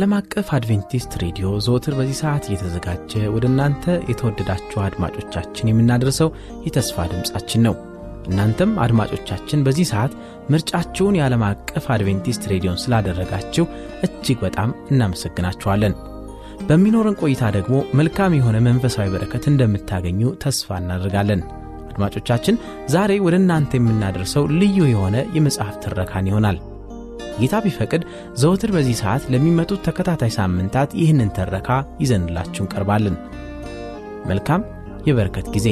ከዓለም አቀፍ አድቬንቲስት ሬዲዮ ዘወትር በዚህ ሰዓት እየተዘጋጀ ወደ እናንተ የተወደዳችሁ አድማጮቻችን የምናደርሰው የተስፋ ድምፃችን ነው። እናንተም አድማጮቻችን በዚህ ሰዓት ምርጫችሁን የዓለም አቀፍ አድቬንቲስት ሬዲዮን ስላደረጋችሁ እጅግ በጣም እናመሰግናችኋለን። በሚኖረን ቆይታ ደግሞ መልካም የሆነ መንፈሳዊ በረከት እንደምታገኙ ተስፋ እናደርጋለን። አድማጮቻችን ዛሬ ወደ እናንተ የምናደርሰው ልዩ የሆነ የመጽሐፍ ትረካን ይሆናል። ጌታ ቢፈቅድ ዘወትር በዚህ ሰዓት ለሚመጡት ተከታታይ ሳምንታት ይህንን ትረካ ይዘንላችሁ እንቀርባለን። መልካም የበረከት ጊዜ።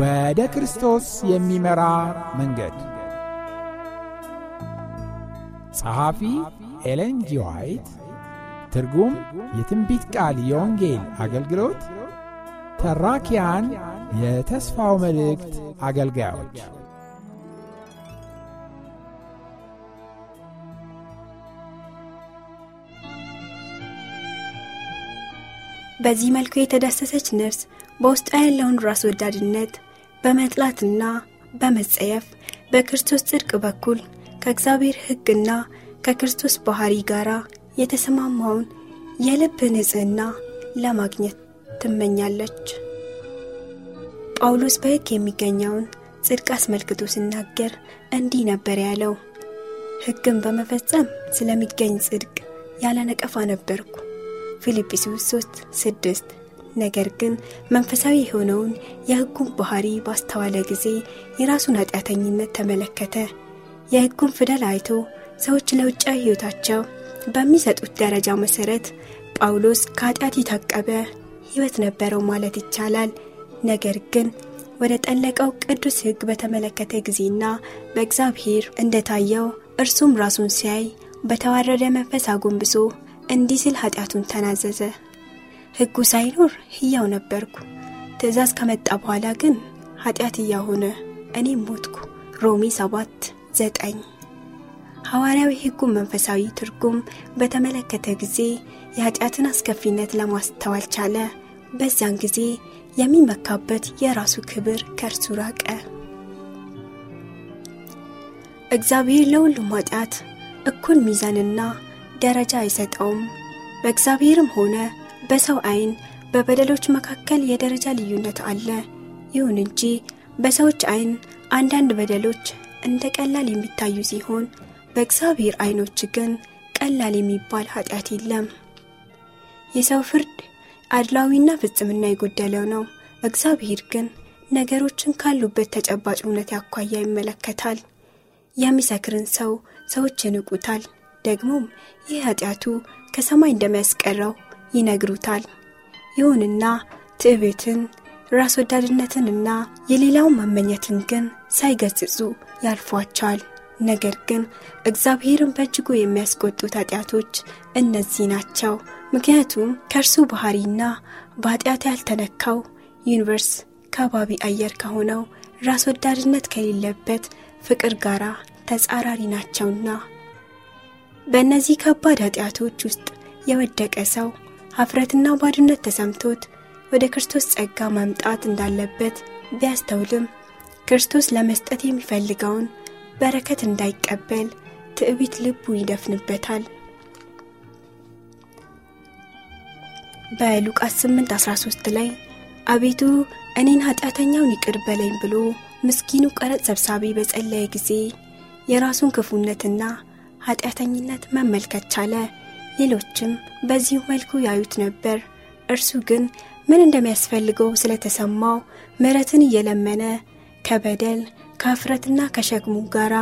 ወደ ክርስቶስ የሚመራ መንገድ። ጸሐፊ ኤለን ጂ ትርጉም የትንቢት ቃል የወንጌል አገልግሎት። ተራኪያን የተስፋው መልእክት አገልጋዮች። በዚህ መልኩ የተዳሰሰች ነፍስ በውስጧ ያለውን ራስ ወዳድነት በመጥላትና በመጸየፍ በክርስቶስ ጽድቅ በኩል ከእግዚአብሔር ሕግና ከክርስቶስ ባህሪ ጋር የተሰማማውን የልብ ንጽሕና ለማግኘት ትመኛለች። ጳውሎስ በሕግ የሚገኘውን ጽድቅ አስመልክቶ ሲናገር እንዲህ ነበር ያለው፣ ሕግን በመፈጸም ስለሚገኝ ጽድቅ ያለ ነቀፋ ነበርኩ። ፊልጵስዩስ 3 ስድስት ነገር ግን መንፈሳዊ የሆነውን የሕጉን ባህሪ ባስተዋለ ጊዜ የራሱን ኃጢአተኝነት ተመለከተ። የሕጉን ፊደል አይቶ ሰዎች ለውጫዊ ሕይወታቸው በሚሰጡት ደረጃ መሠረት ጳውሎስ ከኃጢአት የታቀበ ሕይወት ነበረው ማለት ይቻላል። ነገር ግን ወደ ጠለቀው ቅዱስ ሕግ በተመለከተ ጊዜና በእግዚአብሔር እንደታየው እርሱም ራሱን ሲያይ በተዋረደ መንፈስ አጎንብሶ እንዲህ ሲል ኃጢአቱን ተናዘዘ። ሕጉ ሳይኖር ሕያው ነበርኩ፣ ትእዛዝ ከመጣ በኋላ ግን ኃጢአት እያሆነ እኔም ሞትኩ። ሮሜ 7 9 ሐዋርያዊ ሕጉን መንፈሳዊ ትርጉም በተመለከተ ጊዜ የኃጢአትን አስከፊነት ለማስተዋል ቻለ። በዚያን ጊዜ የሚመካበት የራሱ ክብር ከእርሱ ራቀ። እግዚአብሔር ለሁሉም ኃጢአት እኩል ሚዛንና ደረጃ አይሰጠውም። በእግዚአብሔርም ሆነ በሰው ዓይን በበደሎች መካከል የደረጃ ልዩነት አለ። ይሁን እንጂ በሰዎች ዓይን አንዳንድ በደሎች እንደ ቀላል የሚታዩ ሲሆን በእግዚአብሔር ዓይኖች ግን ቀላል የሚባል ኃጢአት የለም። የሰው ፍርድ አድላዊና ፍጽምና የጎደለው ነው። እግዚአብሔር ግን ነገሮችን ካሉበት ተጨባጭ እውነት ያኳያ ይመለከታል። የሚሰክርን ሰው ሰዎች ይንቁታል። ደግሞም ይህ ኃጢአቱ ከሰማይ እንደሚያስቀረው ይነግሩታል። ይሁንና ትዕቢትን፣ ራስ ወዳድነትንና የሌላውን መመኘትን ግን ሳይገስጹ ያልፏቸዋል። ነገር ግን እግዚአብሔርን በእጅጉ የሚያስቆጡት ኃጢአቶች እነዚህ ናቸው። ምክንያቱም ከእርሱ ባህሪና በኃጢአት ያልተነካው ዩኒቨርስ ከባቢ አየር ከሆነው ራስ ወዳድነት ከሌለበት ፍቅር ጋር ተጻራሪ ናቸውና። በእነዚህ ከባድ ኃጢአቶች ውስጥ የወደቀ ሰው ሀፍረትና ባዶነት ተሰምቶት ወደ ክርስቶስ ጸጋ መምጣት እንዳለበት ቢያስተውልም ክርስቶስ ለመስጠት የሚፈልገውን በረከት እንዳይቀበል ትዕቢት ልቡ ይደፍንበታል። በሉቃስ 8 13 ላይ አቤቱ እኔን ኃጢአተኛውን ይቅር በለኝ ብሎ ምስኪኑ ቀረጥ ሰብሳቢ በጸለየ ጊዜ የራሱን ክፉነትና ኃጢአተኝነት መመልከት ቻለ። ሌሎችም በዚሁ መልኩ ያዩት ነበር። እርሱ ግን ምን እንደሚያስፈልገው ስለተሰማው ምሕረትን እየለመነ ከበደል ከእፍረትና ከሸክሙ ጋር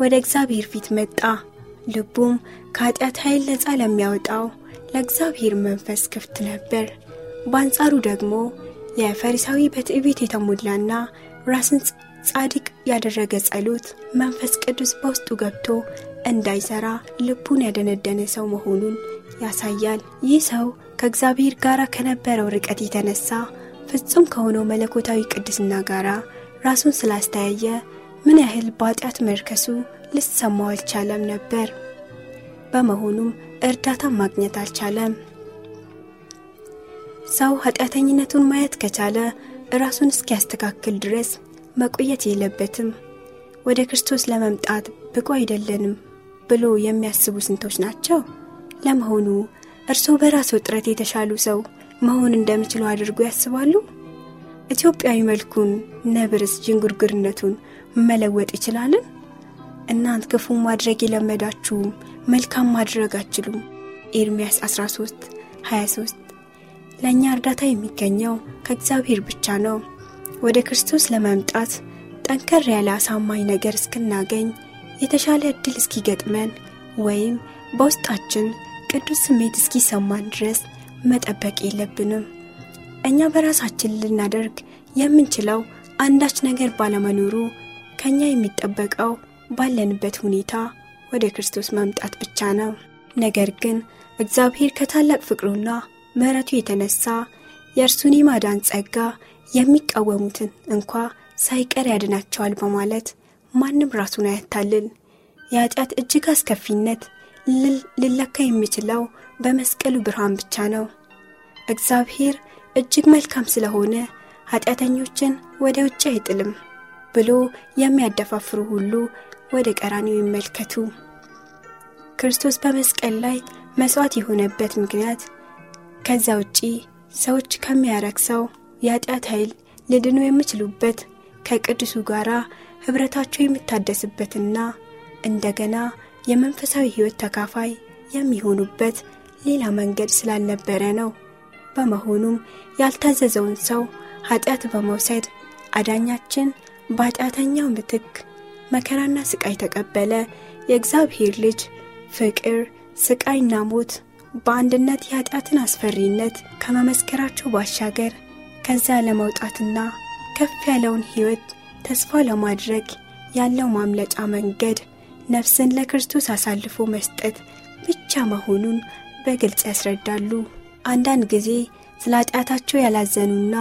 ወደ እግዚአብሔር ፊት መጣ። ልቡም ከኃጢአት ኃይል ነፃ ለሚያወጣው ለእግዚአብሔር መንፈስ ክፍት ነበር። በአንጻሩ ደግሞ የፈሪሳዊ በትዕቢት የተሞላና ራስን ጻድቅ ያደረገ ጸሎት መንፈስ ቅዱስ በውስጡ ገብቶ እንዳይሠራ ልቡን ያደነደነ ሰው መሆኑን ያሳያል። ይህ ሰው ከእግዚአብሔር ጋር ከነበረው ርቀት የተነሳ ፍጹም ከሆነው መለኮታዊ ቅድስና ጋር ራሱን ስላስተያየ ምን ያህል በኃጢአት መርከሱ ልሰማው አልቻለም ነበር። በመሆኑም እርዳታ ማግኘት አልቻለም። ሰው ኃጢአተኝነቱን ማየት ከቻለ ራሱን እስኪያስተካክል ድረስ መቆየት የለበትም። ወደ ክርስቶስ ለመምጣት ብቁ አይደለንም ብሎ የሚያስቡ ስንቶች ናቸው? ለመሆኑ እርስዎ በራስዎ ጥረት የተሻሉ ሰው መሆን እንደሚችሉ አድርጎ ያስባሉ? ኢትዮጵያዊ መልኩን ነብርስ ዥንጉርጉርነቱን መለወጥ ይችላልን? እናንት ክፉ ማድረግ የለመዳችሁም መልካም ማድረግ አችሉም። ኤርምያስ 13 23 ለእኛ እርዳታ የሚገኘው ከእግዚአብሔር ብቻ ነው። ወደ ክርስቶስ ለመምጣት ጠንከር ያለ አሳማኝ ነገር እስክናገኝ የተሻለ ዕድል እስኪገጥመን ወይም በውስጣችን ቅዱስ ስሜት እስኪሰማን ድረስ መጠበቅ የለብንም። እኛ በራሳችን ልናደርግ የምንችለው አንዳች ነገር ባለመኖሩ ከእኛ የሚጠበቀው ባለንበት ሁኔታ ወደ ክርስቶስ መምጣት ብቻ ነው። ነገር ግን እግዚአብሔር ከታላቅ ፍቅሩና ምሕረቱ የተነሳ የእርሱን የማዳን ጸጋ የሚቃወሙትን እንኳ ሳይቀር ያድናቸዋል በማለት ማንም ራሱን አያታልል። የኃጢአት እጅግ አስከፊነት ሊለካ የሚችለው በመስቀሉ ብርሃን ብቻ ነው። እግዚአብሔር እጅግ መልካም ስለሆነ ኃጢአተኞችን ወደ ውጭ አይጥልም ብሎ የሚያደፋፍሩ ሁሉ ወደ ቀራኒው ይመልከቱ። ክርስቶስ በመስቀል ላይ መሥዋዕት የሆነበት ምክንያት ከዛ ውጪ ሰዎች ከሚያረክሰው የኃጢአት ኃይል ሊድኑ የሚችሉበት ከቅዱሱ ጋር ኅብረታቸው የሚታደስበትና እንደገና የመንፈሳዊ ሕይወት ተካፋይ የሚሆኑበት ሌላ መንገድ ስላልነበረ ነው። በመሆኑም ያልታዘዘውን ሰው ኃጢአት በመውሰድ አዳኛችን በኃጢአተኛው ምትክ መከራና ስቃይ ተቀበለ። የእግዚአብሔር ልጅ ፍቅር፣ ስቃይና ሞት በአንድነት የኃጢአትን አስፈሪነት ከመመስከራቸው ባሻገር ከዛ ለመውጣትና ከፍ ያለውን ሕይወት ተስፋ ለማድረግ ያለው ማምለጫ መንገድ ነፍስን ለክርስቶስ አሳልፎ መስጠት ብቻ መሆኑን በግልጽ ያስረዳሉ። አንዳንድ ጊዜ ስለ ኃጢአታቸው ያላዘኑና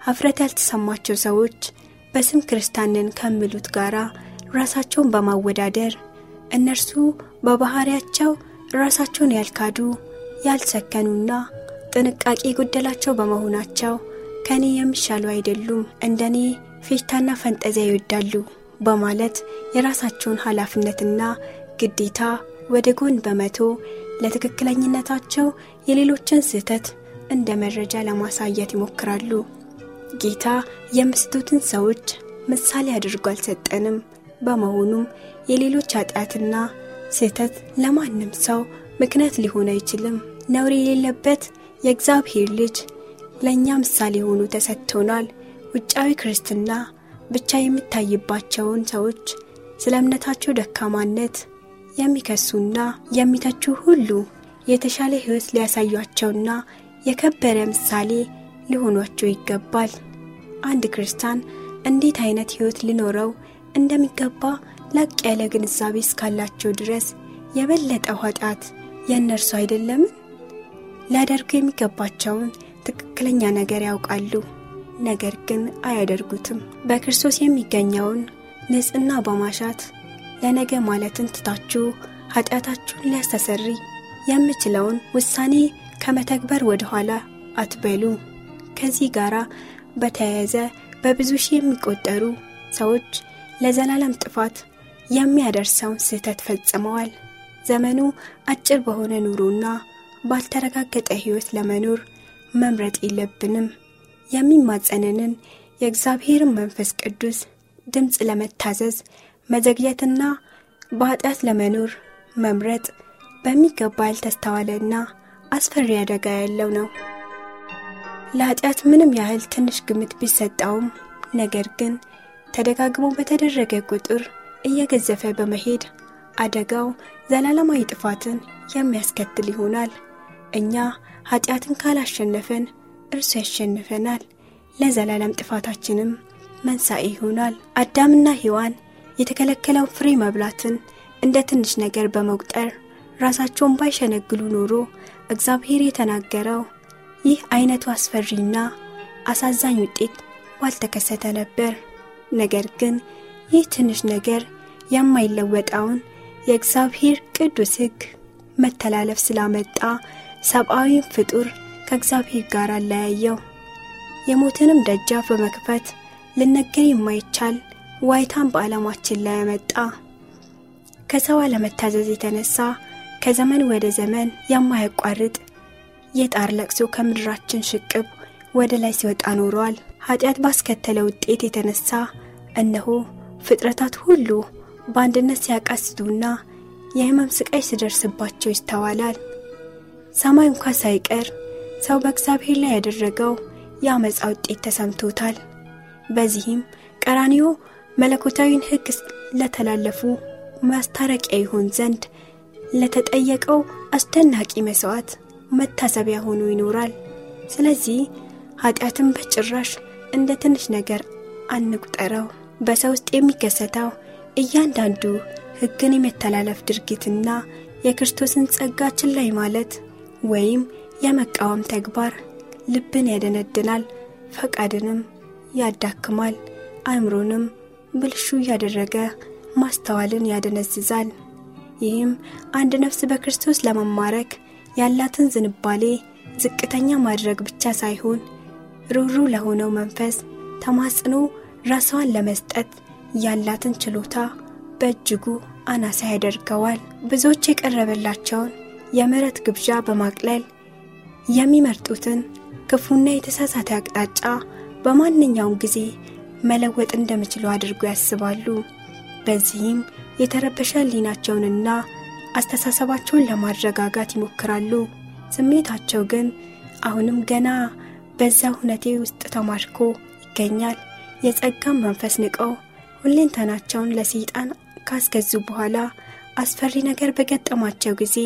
ኀፍረት ያልተሰማቸው ሰዎች በስም ክርስቲያንን ከሚሉት ጋር ራሳቸውን በማወዳደር እነርሱ በባሕርያቸው ራሳቸውን ያልካዱ ያልሰከኑና ጥንቃቄ የጎደላቸው በመሆናቸው ከእኔ የሚሻሉ አይደሉም፣ እንደ እኔ ፌሽታና ፈንጠዚያ ይወዳሉ በማለት የራሳቸውን ኃላፊነትና ግዴታ ወደ ጎን በመቶ ለትክክለኝነታቸው የሌሎችን ስህተት እንደ መረጃ ለማሳየት ይሞክራሉ። ጌታ የምስቱትን ሰዎች ምሳሌ አድርጎ አልሰጠንም። በመሆኑም የሌሎች ኃጢአትና ስህተት ለማንም ሰው ምክንያት ሊሆን አይችልም። ነውር የሌለበት የእግዚአብሔር ልጅ ለእኛ ምሳሌ ሆኖ ተሰጥቶናል። ውጫዊ ክርስትና ብቻ የሚታይባቸውን ሰዎች ስለ እምነታቸው ደካማነት የሚከሱና የሚተቹ ሁሉ የተሻለ ሕይወት ሊያሳዩአቸውና የከበረ ምሳሌ ሊሆኗቸው ይገባል። አንድ ክርስቲያን እንዴት አይነት ሕይወት ሊኖረው እንደሚገባ ላቅ ያለ ግንዛቤ እስካላቸው ድረስ የበለጠው ኃጢአት የእነርሱ አይደለምን? ሊያደርጉ የሚገባቸውን ትክክለኛ ነገር ያውቃሉ፣ ነገር ግን አያደርጉትም። በክርስቶስ የሚገኘውን ንጽሕና በማሻት ለነገ ማለትን ትታችሁ ኃጢአታችሁን ሊያስተሰሪ የምችለውን ውሳኔ ከመተግበር ወደ ኋላ አትበሉ። ከዚህ ጋር በተያያዘ በብዙ ሺህ የሚቆጠሩ ሰዎች ለዘላለም ጥፋት የሚያደርሰውን ስህተት ፈጽመዋል። ዘመኑ አጭር በሆነ ኑሮና ባልተረጋገጠ ሕይወት ለመኖር መምረጥ የለብንም። የሚማጸንንን የእግዚአብሔርን መንፈስ ቅዱስ ድምፅ ለመታዘዝ መዘግየትና በኃጢአት ለመኖር መምረጥ በሚገባ ያልተስተዋለና አስፈሪ አደጋ ያለው ነው። ለኃጢአት ምንም ያህል ትንሽ ግምት ቢሰጠውም ነገር ግን ተደጋግሞ በተደረገ ቁጥር እየገዘፈ በመሄድ አደጋው ዘላለማዊ ጥፋትን የሚያስከትል ይሆናል። እኛ ኃጢአትን ካላሸነፈን እርሱ ያሸንፈናል፣ ለዘላለም ጥፋታችንም መንሳኤ ይሆናል። አዳምና ሔዋን የተከለከለው ፍሬ መብላትን እንደ ትንሽ ነገር በመቁጠር ራሳቸውን ባይሸነግሉ ኖሮ እግዚአብሔር የተናገረው ይህ አይነቱ አስፈሪና አሳዛኝ ውጤት ባልተከሰተ ነበር። ነገር ግን ይህ ትንሽ ነገር የማይለወጠውን የእግዚአብሔር ቅዱስ ሕግ መተላለፍ ስላመጣ ሰብአዊ ፍጡር ከእግዚአብሔር ጋር አለያየው። የሞትንም ደጃፍ በመክፈት ልነገር የማይቻል ዋይታን በዓለማችን ላይ ያመጣ። ከሰው አለመታዘዝ የተነሳ ከዘመን ወደ ዘመን የማያቋርጥ የጣር ለቅሶ ከምድራችን ሽቅብ ወደ ላይ ሲወጣ ኖሯል። ኃጢአት ባስከተለ ውጤት የተነሳ እነሆ ፍጥረታት ሁሉ በአንድነት ሲያቃስቱና የሕመም ስቃይ ሲደርስባቸው ይስተዋላል። ሰማይ እንኳ ሳይቀር ሰው በእግዚአብሔር ላይ ያደረገው የአመፃ ውጤት ተሰምቶታል። በዚህም ቀራኒዮ መለኮታዊን ሕግ ለተላለፉ ማስታረቂያ ይሆን ዘንድ ለተጠየቀው አስደናቂ መሥዋዕት መታሰቢያ ሆኖ ይኖራል። ስለዚህ ኃጢአትን በጭራሽ እንደ ትንሽ ነገር አንቁጠረው። በሰው ውስጥ የሚከሰተው እያንዳንዱ ሕግን የመተላለፍ ድርጊትና የክርስቶስን ጸጋ ችላ ማለት ወይም የመቃወም ተግባር ልብን ያደነድናል፣ ፈቃድንም ያዳክማል፣ አእምሮንም ብልሹ እያደረገ ማስተዋልን ያደነዝዛል። ይህም አንድ ነፍስ በክርስቶስ ለመማረክ ያላትን ዝንባሌ ዝቅተኛ ማድረግ ብቻ ሳይሆን ሩሩ ለሆነው መንፈስ ተማጽኖ ራሷን ለመስጠት ያላትን ችሎታ በእጅጉ አናሳ ያደርገዋል። ብዙዎች የቀረበላቸውን የምሕረት ግብዣ በማቅለል የሚመርጡትን ክፉና የተሳሳተ አቅጣጫ በማንኛውም ጊዜ መለወጥ እንደሚችሉ አድርጎ ያስባሉ። በዚህም የተረበሸ ሕሊናቸውንና አስተሳሰባቸውን ለማረጋጋት ይሞክራሉ። ስሜታቸው ግን አሁንም ገና በዛ ሁነቴ ውስጥ ተማርኮ ይገኛል። የጸጋም መንፈስ ንቀው ሁሌንተናቸውን ለሰይጣን ካስገዙ በኋላ አስፈሪ ነገር በገጠማቸው ጊዜ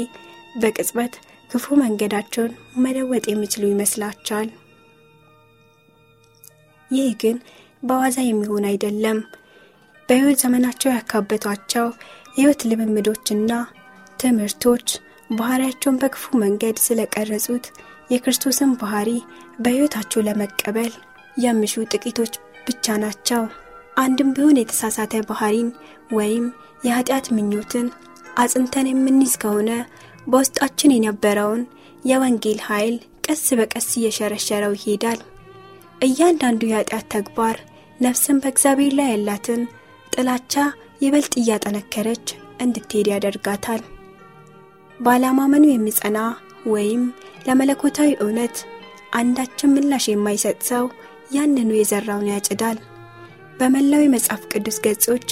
በቅጽበት ክፉ መንገዳቸውን መለወጥ የሚችሉ ይመስላቸዋል። ይህ ግን በዋዛ የሚሆን አይደለም። በሕይወት ዘመናቸው ያካበቷቸው የሕይወት ልምምዶችና ትምህርቶች ባህሪያቸውን በክፉ መንገድ ስለቀረጹት የክርስቶስን ባህሪ በሕይወታቸው ለመቀበል የሚሹ ጥቂቶች ብቻ ናቸው። አንድም ቢሆን የተሳሳተ ባህሪን ወይም የኃጢአት ምኞትን አጽንተን የምንይዝ ከሆነ በውስጣችን የነበረውን የወንጌል ኃይል ቀስ በቀስ እየሸረሸረው ይሄዳል። እያንዳንዱ የኃጢአት ተግባር ነፍስን በእግዚአብሔር ላይ ያላትን ጥላቻ ይበልጥ እያጠነከረች እንድትሄድ ያደርጋታል። ባለማመኑ የሚጸና ወይም ለመለኮታዊ እውነት አንዳችን ምላሽ የማይሰጥ ሰው ያንኑ የዘራውን ያጭዳል። በመላው የመጽሐፍ ቅዱስ ገጾች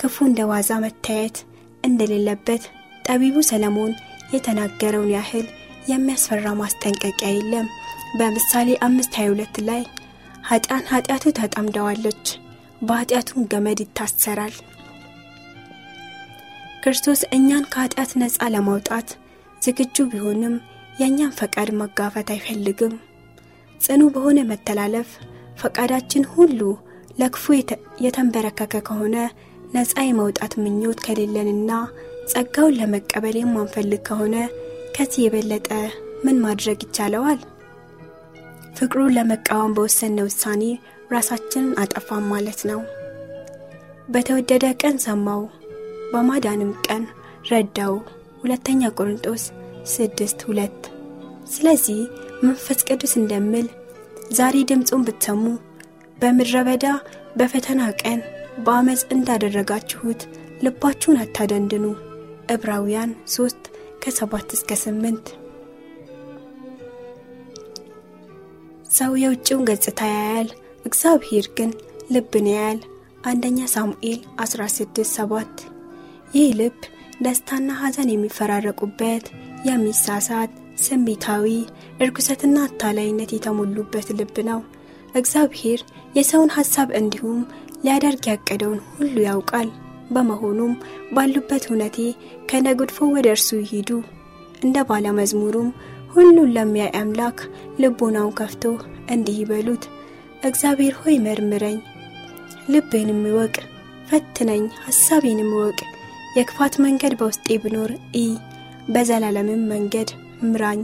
ክፉ እንደ ዋዛ መታየት እንደሌለበት ጠቢቡ ሰለሞን የተናገረውን ያህል የሚያስፈራ ማስጠንቀቂያ የለም። በምሳሌ አምስት 22 ላይ ኃጢአን ኃጢአቱ ተጠምደዋለች፣ በኃጢአቱን ገመድ ይታሰራል። ክርስቶስ እኛን ከኃጢአት ነፃ ለማውጣት ዝግጁ ቢሆንም የእኛን ፈቃድ መጋፈት አይፈልግም። ጽኑ በሆነ መተላለፍ ፈቃዳችን ሁሉ ለክፉ የተንበረከከ ከሆነ ነፃ የመውጣት ምኞት ከሌለንና ጸጋውን ለመቀበል የማንፈልግ ከሆነ ከዚህ የበለጠ ምን ማድረግ ይቻለዋል? ፍቅሩን ለመቃወም በወሰነ ውሳኔ ራሳችንን አጠፋም ማለት ነው። በተወደደ ቀን ሰማው፣ በማዳንም ቀን ረዳው። ሁለተኛ ቆሮንጦስ ስድስት ሁለት ስለዚህ መንፈስ ቅዱስ እንደምል ዛሬ ድምፁን ብትሰሙ በምድረ በዳ በፈተና ቀን በአመፅ እንዳደረጋችሁት ልባችሁን አታደንድኑ። ዕብራውያን 3 ከ7 እስከ 8 ሰው የውጭውን ገጽታ ያያል፣ እግዚአብሔር ግን ልብን ያያል። አንደኛ ሳሙኤል 16 7 ይህ ልብ ደስታና ሐዘን የሚፈራረቁበት የሚሳሳት ስሜታዊ እርኩሰትና አታላይነት የተሞሉበት ልብ ነው። እግዚአብሔር የሰውን ሐሳብ እንዲሁም ሊያደርግ ያቀደውን ሁሉ ያውቃል። በመሆኑም ባሉበት ሁነቴ ከነጉድፎ ወደ እርሱ ይሂዱ። እንደ ባለ መዝሙሩም ሁሉን ለሚያይ አምላክ ልቦናውን ከፍቶ እንዲህ ይበሉት፣ እግዚአብሔር ሆይ መርምረኝ፣ ልቤንም እወቅ፣ ፈትነኝ፣ ሐሳቤንም እወቅ። የክፋት መንገድ በውስጤ ብኖር ኢ በዘላለምም መንገድ ምራኝ።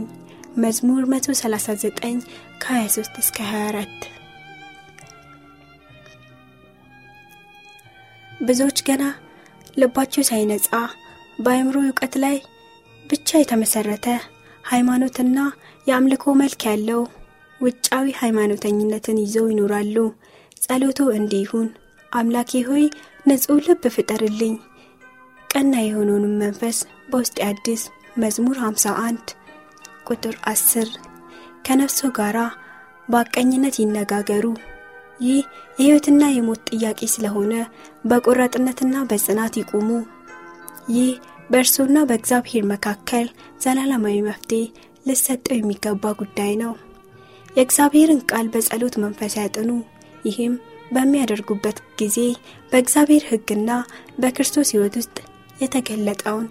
መዝሙር 139 ከ23 እስከ 24 ብዙዎች ገና ልባቸው ሳይነጻ በአእምሮ እውቀት ላይ ብቻ የተመሰረተ ሃይማኖትና የአምልኮ መልክ ያለው ውጫዊ ሃይማኖተኝነትን ይዘው ይኖራሉ። ጸሎቶ እንዲህ ይሁን፣ አምላኬ ሆይ ንጹሕ ልብ ፍጠርልኝ፣ ቀና የሆነውንም መንፈስ በውስጥ አዲስ። መዝሙር 51 ቁጥር 10 ከነፍሶ ጋራ በአቀኝነት ይነጋገሩ። ይህ የሕይወትና የሞት ጥያቄ ስለሆነ በቆራጥነትና በጽናት ይቁሙ። ይህ በእርሱና በእግዚአብሔር መካከል ዘላለማዊ መፍትሄ ሊሰጠው የሚገባ ጉዳይ ነው። የእግዚአብሔርን ቃል በጸሎት መንፈስ ያጥኑ። ይህም በሚያደርጉበት ጊዜ በእግዚአብሔር ሕግና በክርስቶስ ሕይወት ውስጥ የተገለጠውን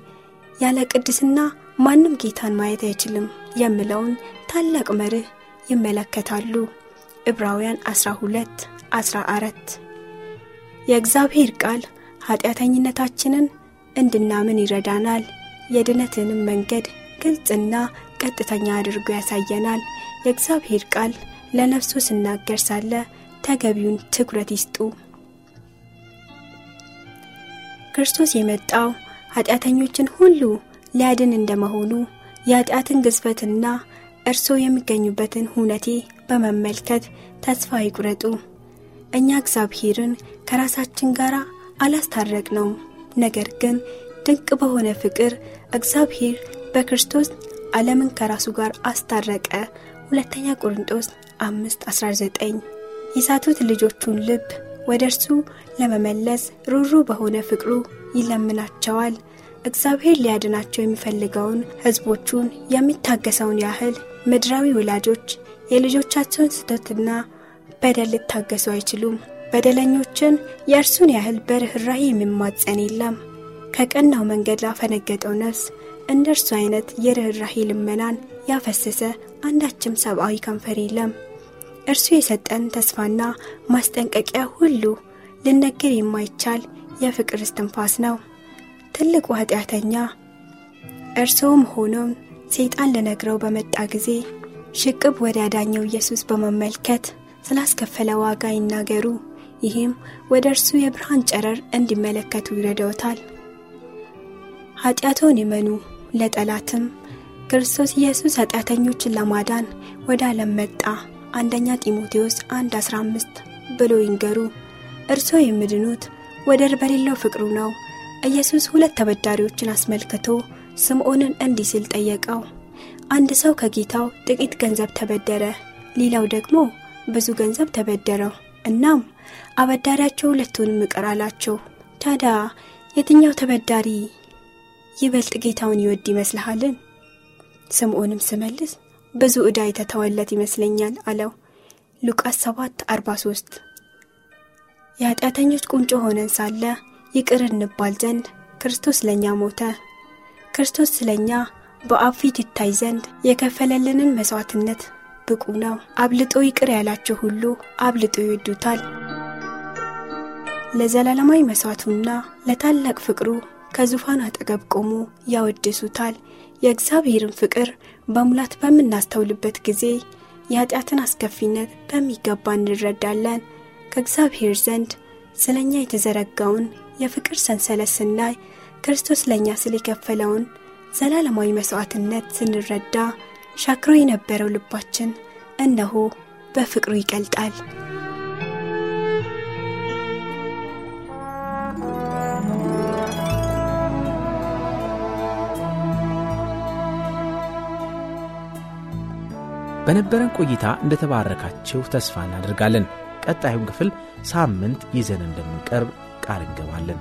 ያለ ቅድስና ማንም ጌታን ማየት አይችልም የሚለውን ታላቅ መርህ ይመለከታሉ። ዕብራውያን 12 14 የእግዚአብሔር ቃል ኃጢአተኝነታችንን እንድናምን ይረዳናል። የድነትንም መንገድ ግልጽና ቀጥተኛ አድርጎ ያሳየናል። የእግዚአብሔር ቃል ለነፍሱ ስናገር ሳለ ተገቢውን ትኩረት ይስጡ። ክርስቶስ የመጣው ኃጢአተኞችን ሁሉ ሊያድን እንደመሆኑ የኃጢአትን ግዝፈትና እርሶ የሚገኙበትን ሁነቴ በመመልከት ተስፋ ይቁረጡ። እኛ እግዚአብሔርን ከራሳችን ጋር አላስታረቅ ነው። ነገር ግን ድንቅ በሆነ ፍቅር እግዚአብሔር በክርስቶስ ዓለምን ከራሱ ጋር አስታረቀ። ሁለተኛ ቆርንጦስ 5 19 የሳቱት ልጆቹን ልብ ወደ እርሱ ለመመለስ ሩሩ በሆነ ፍቅሩ ይለምናቸዋል። እግዚአብሔር ሊያድናቸው የሚፈልገውን ሕዝቦቹን የሚታገሰውን ያህል ምድራዊ ወላጆች የልጆቻቸውን ስህተትና በደል ሊታገሱ አይችሉም። በደለኞችን የእርሱን ያህል በርኅራኄ የሚማጸን የለም። ከቀናው መንገድ ላፈነገጠው ነፍስ እንደ እርሱ አይነት የርኅራኄ ልመናን ያፈሰሰ አንዳችም ሰብአዊ ከንፈር የለም። እርሱ የሰጠን ተስፋና ማስጠንቀቂያ ሁሉ ልነገር የማይቻል የፍቅር እስትንፋስ ነው። ትልቁ ኃጢአተኛ እርስዎም ሆኖም ሰይጣን ልነግረው በመጣ ጊዜ ሽቅብ ወደ ያዳኘው ኢየሱስ በመመልከት ስላስከፈለ ዋጋ ይናገሩ። ይህም ወደ እርሱ የብርሃን ጨረር እንዲመለከቱ ይረዳውታል። ኃጢአቶን ይመኑ፣ ለጠላትም ክርስቶስ ኢየሱስ ኃጢአተኞችን ለማዳን ወደ ዓለም መጣ። አንደኛ ጢሞቴዎስ 1 15 ብሎ ይንገሩ። እርሶ የሚድኑት ወደር በሌለው ፍቅሩ ነው። ኢየሱስ ሁለት ተበዳሪዎችን አስመልክቶ ስምዖንን እንዲህ ሲል ጠየቀው። አንድ ሰው ከጌታው ጥቂት ገንዘብ ተበደረ፣ ሌላው ደግሞ ብዙ ገንዘብ ተበደረው። እናም አበዳሪያቸው ሁለቱንም ይቅር አላቸው። ታዲያ የትኛው ተበዳሪ ይበልጥ ጌታውን ይወድ ይመስልሃልን? ስምዖንም ስመልስ ብዙ ዕዳ የተተወለት ይመስለኛል አለው። ሉቃስ 7 43 የኃጢአተኞች ቁንጮ ሆነን ሳለ ይቅር እንባል ዘንድ ክርስቶስ ለእኛ ሞተ። ክርስቶስ ስለ እኛ በአብ ፊት ይታይ ዘንድ የከፈለልንን መሥዋዕትነት ብቁ ነው። አብልጦ ይቅር ያላቸው ሁሉ አብልጦ ይወዱታል። ለዘላለማዊ መሥዋዕቱና ለታላቅ ፍቅሩ ከዙፋን አጠገብ ቆሞ ያወድሱታል። የእግዚአብሔርን ፍቅር በሙላት በምናስተውልበት ጊዜ የኃጢአትን አስከፊነት በሚገባ እንረዳለን። ከእግዚአብሔር ዘንድ ስለ እኛ የተዘረጋውን የፍቅር ሰንሰለት ስናይ ክርስቶስ ለእኛ ስለ የከፈለውን ዘላለማዊ መሥዋዕትነት ስንረዳ ሻክሮ የነበረው ልባችን እነሆ በፍቅሩ ይቀልጣል። በነበረን ቆይታ እንደተባረካችሁ ተስፋ እናደርጋለን። ቀጣዩን ክፍል ሳምንት ይዘን እንደምንቀርብ ቃል እንገባለን።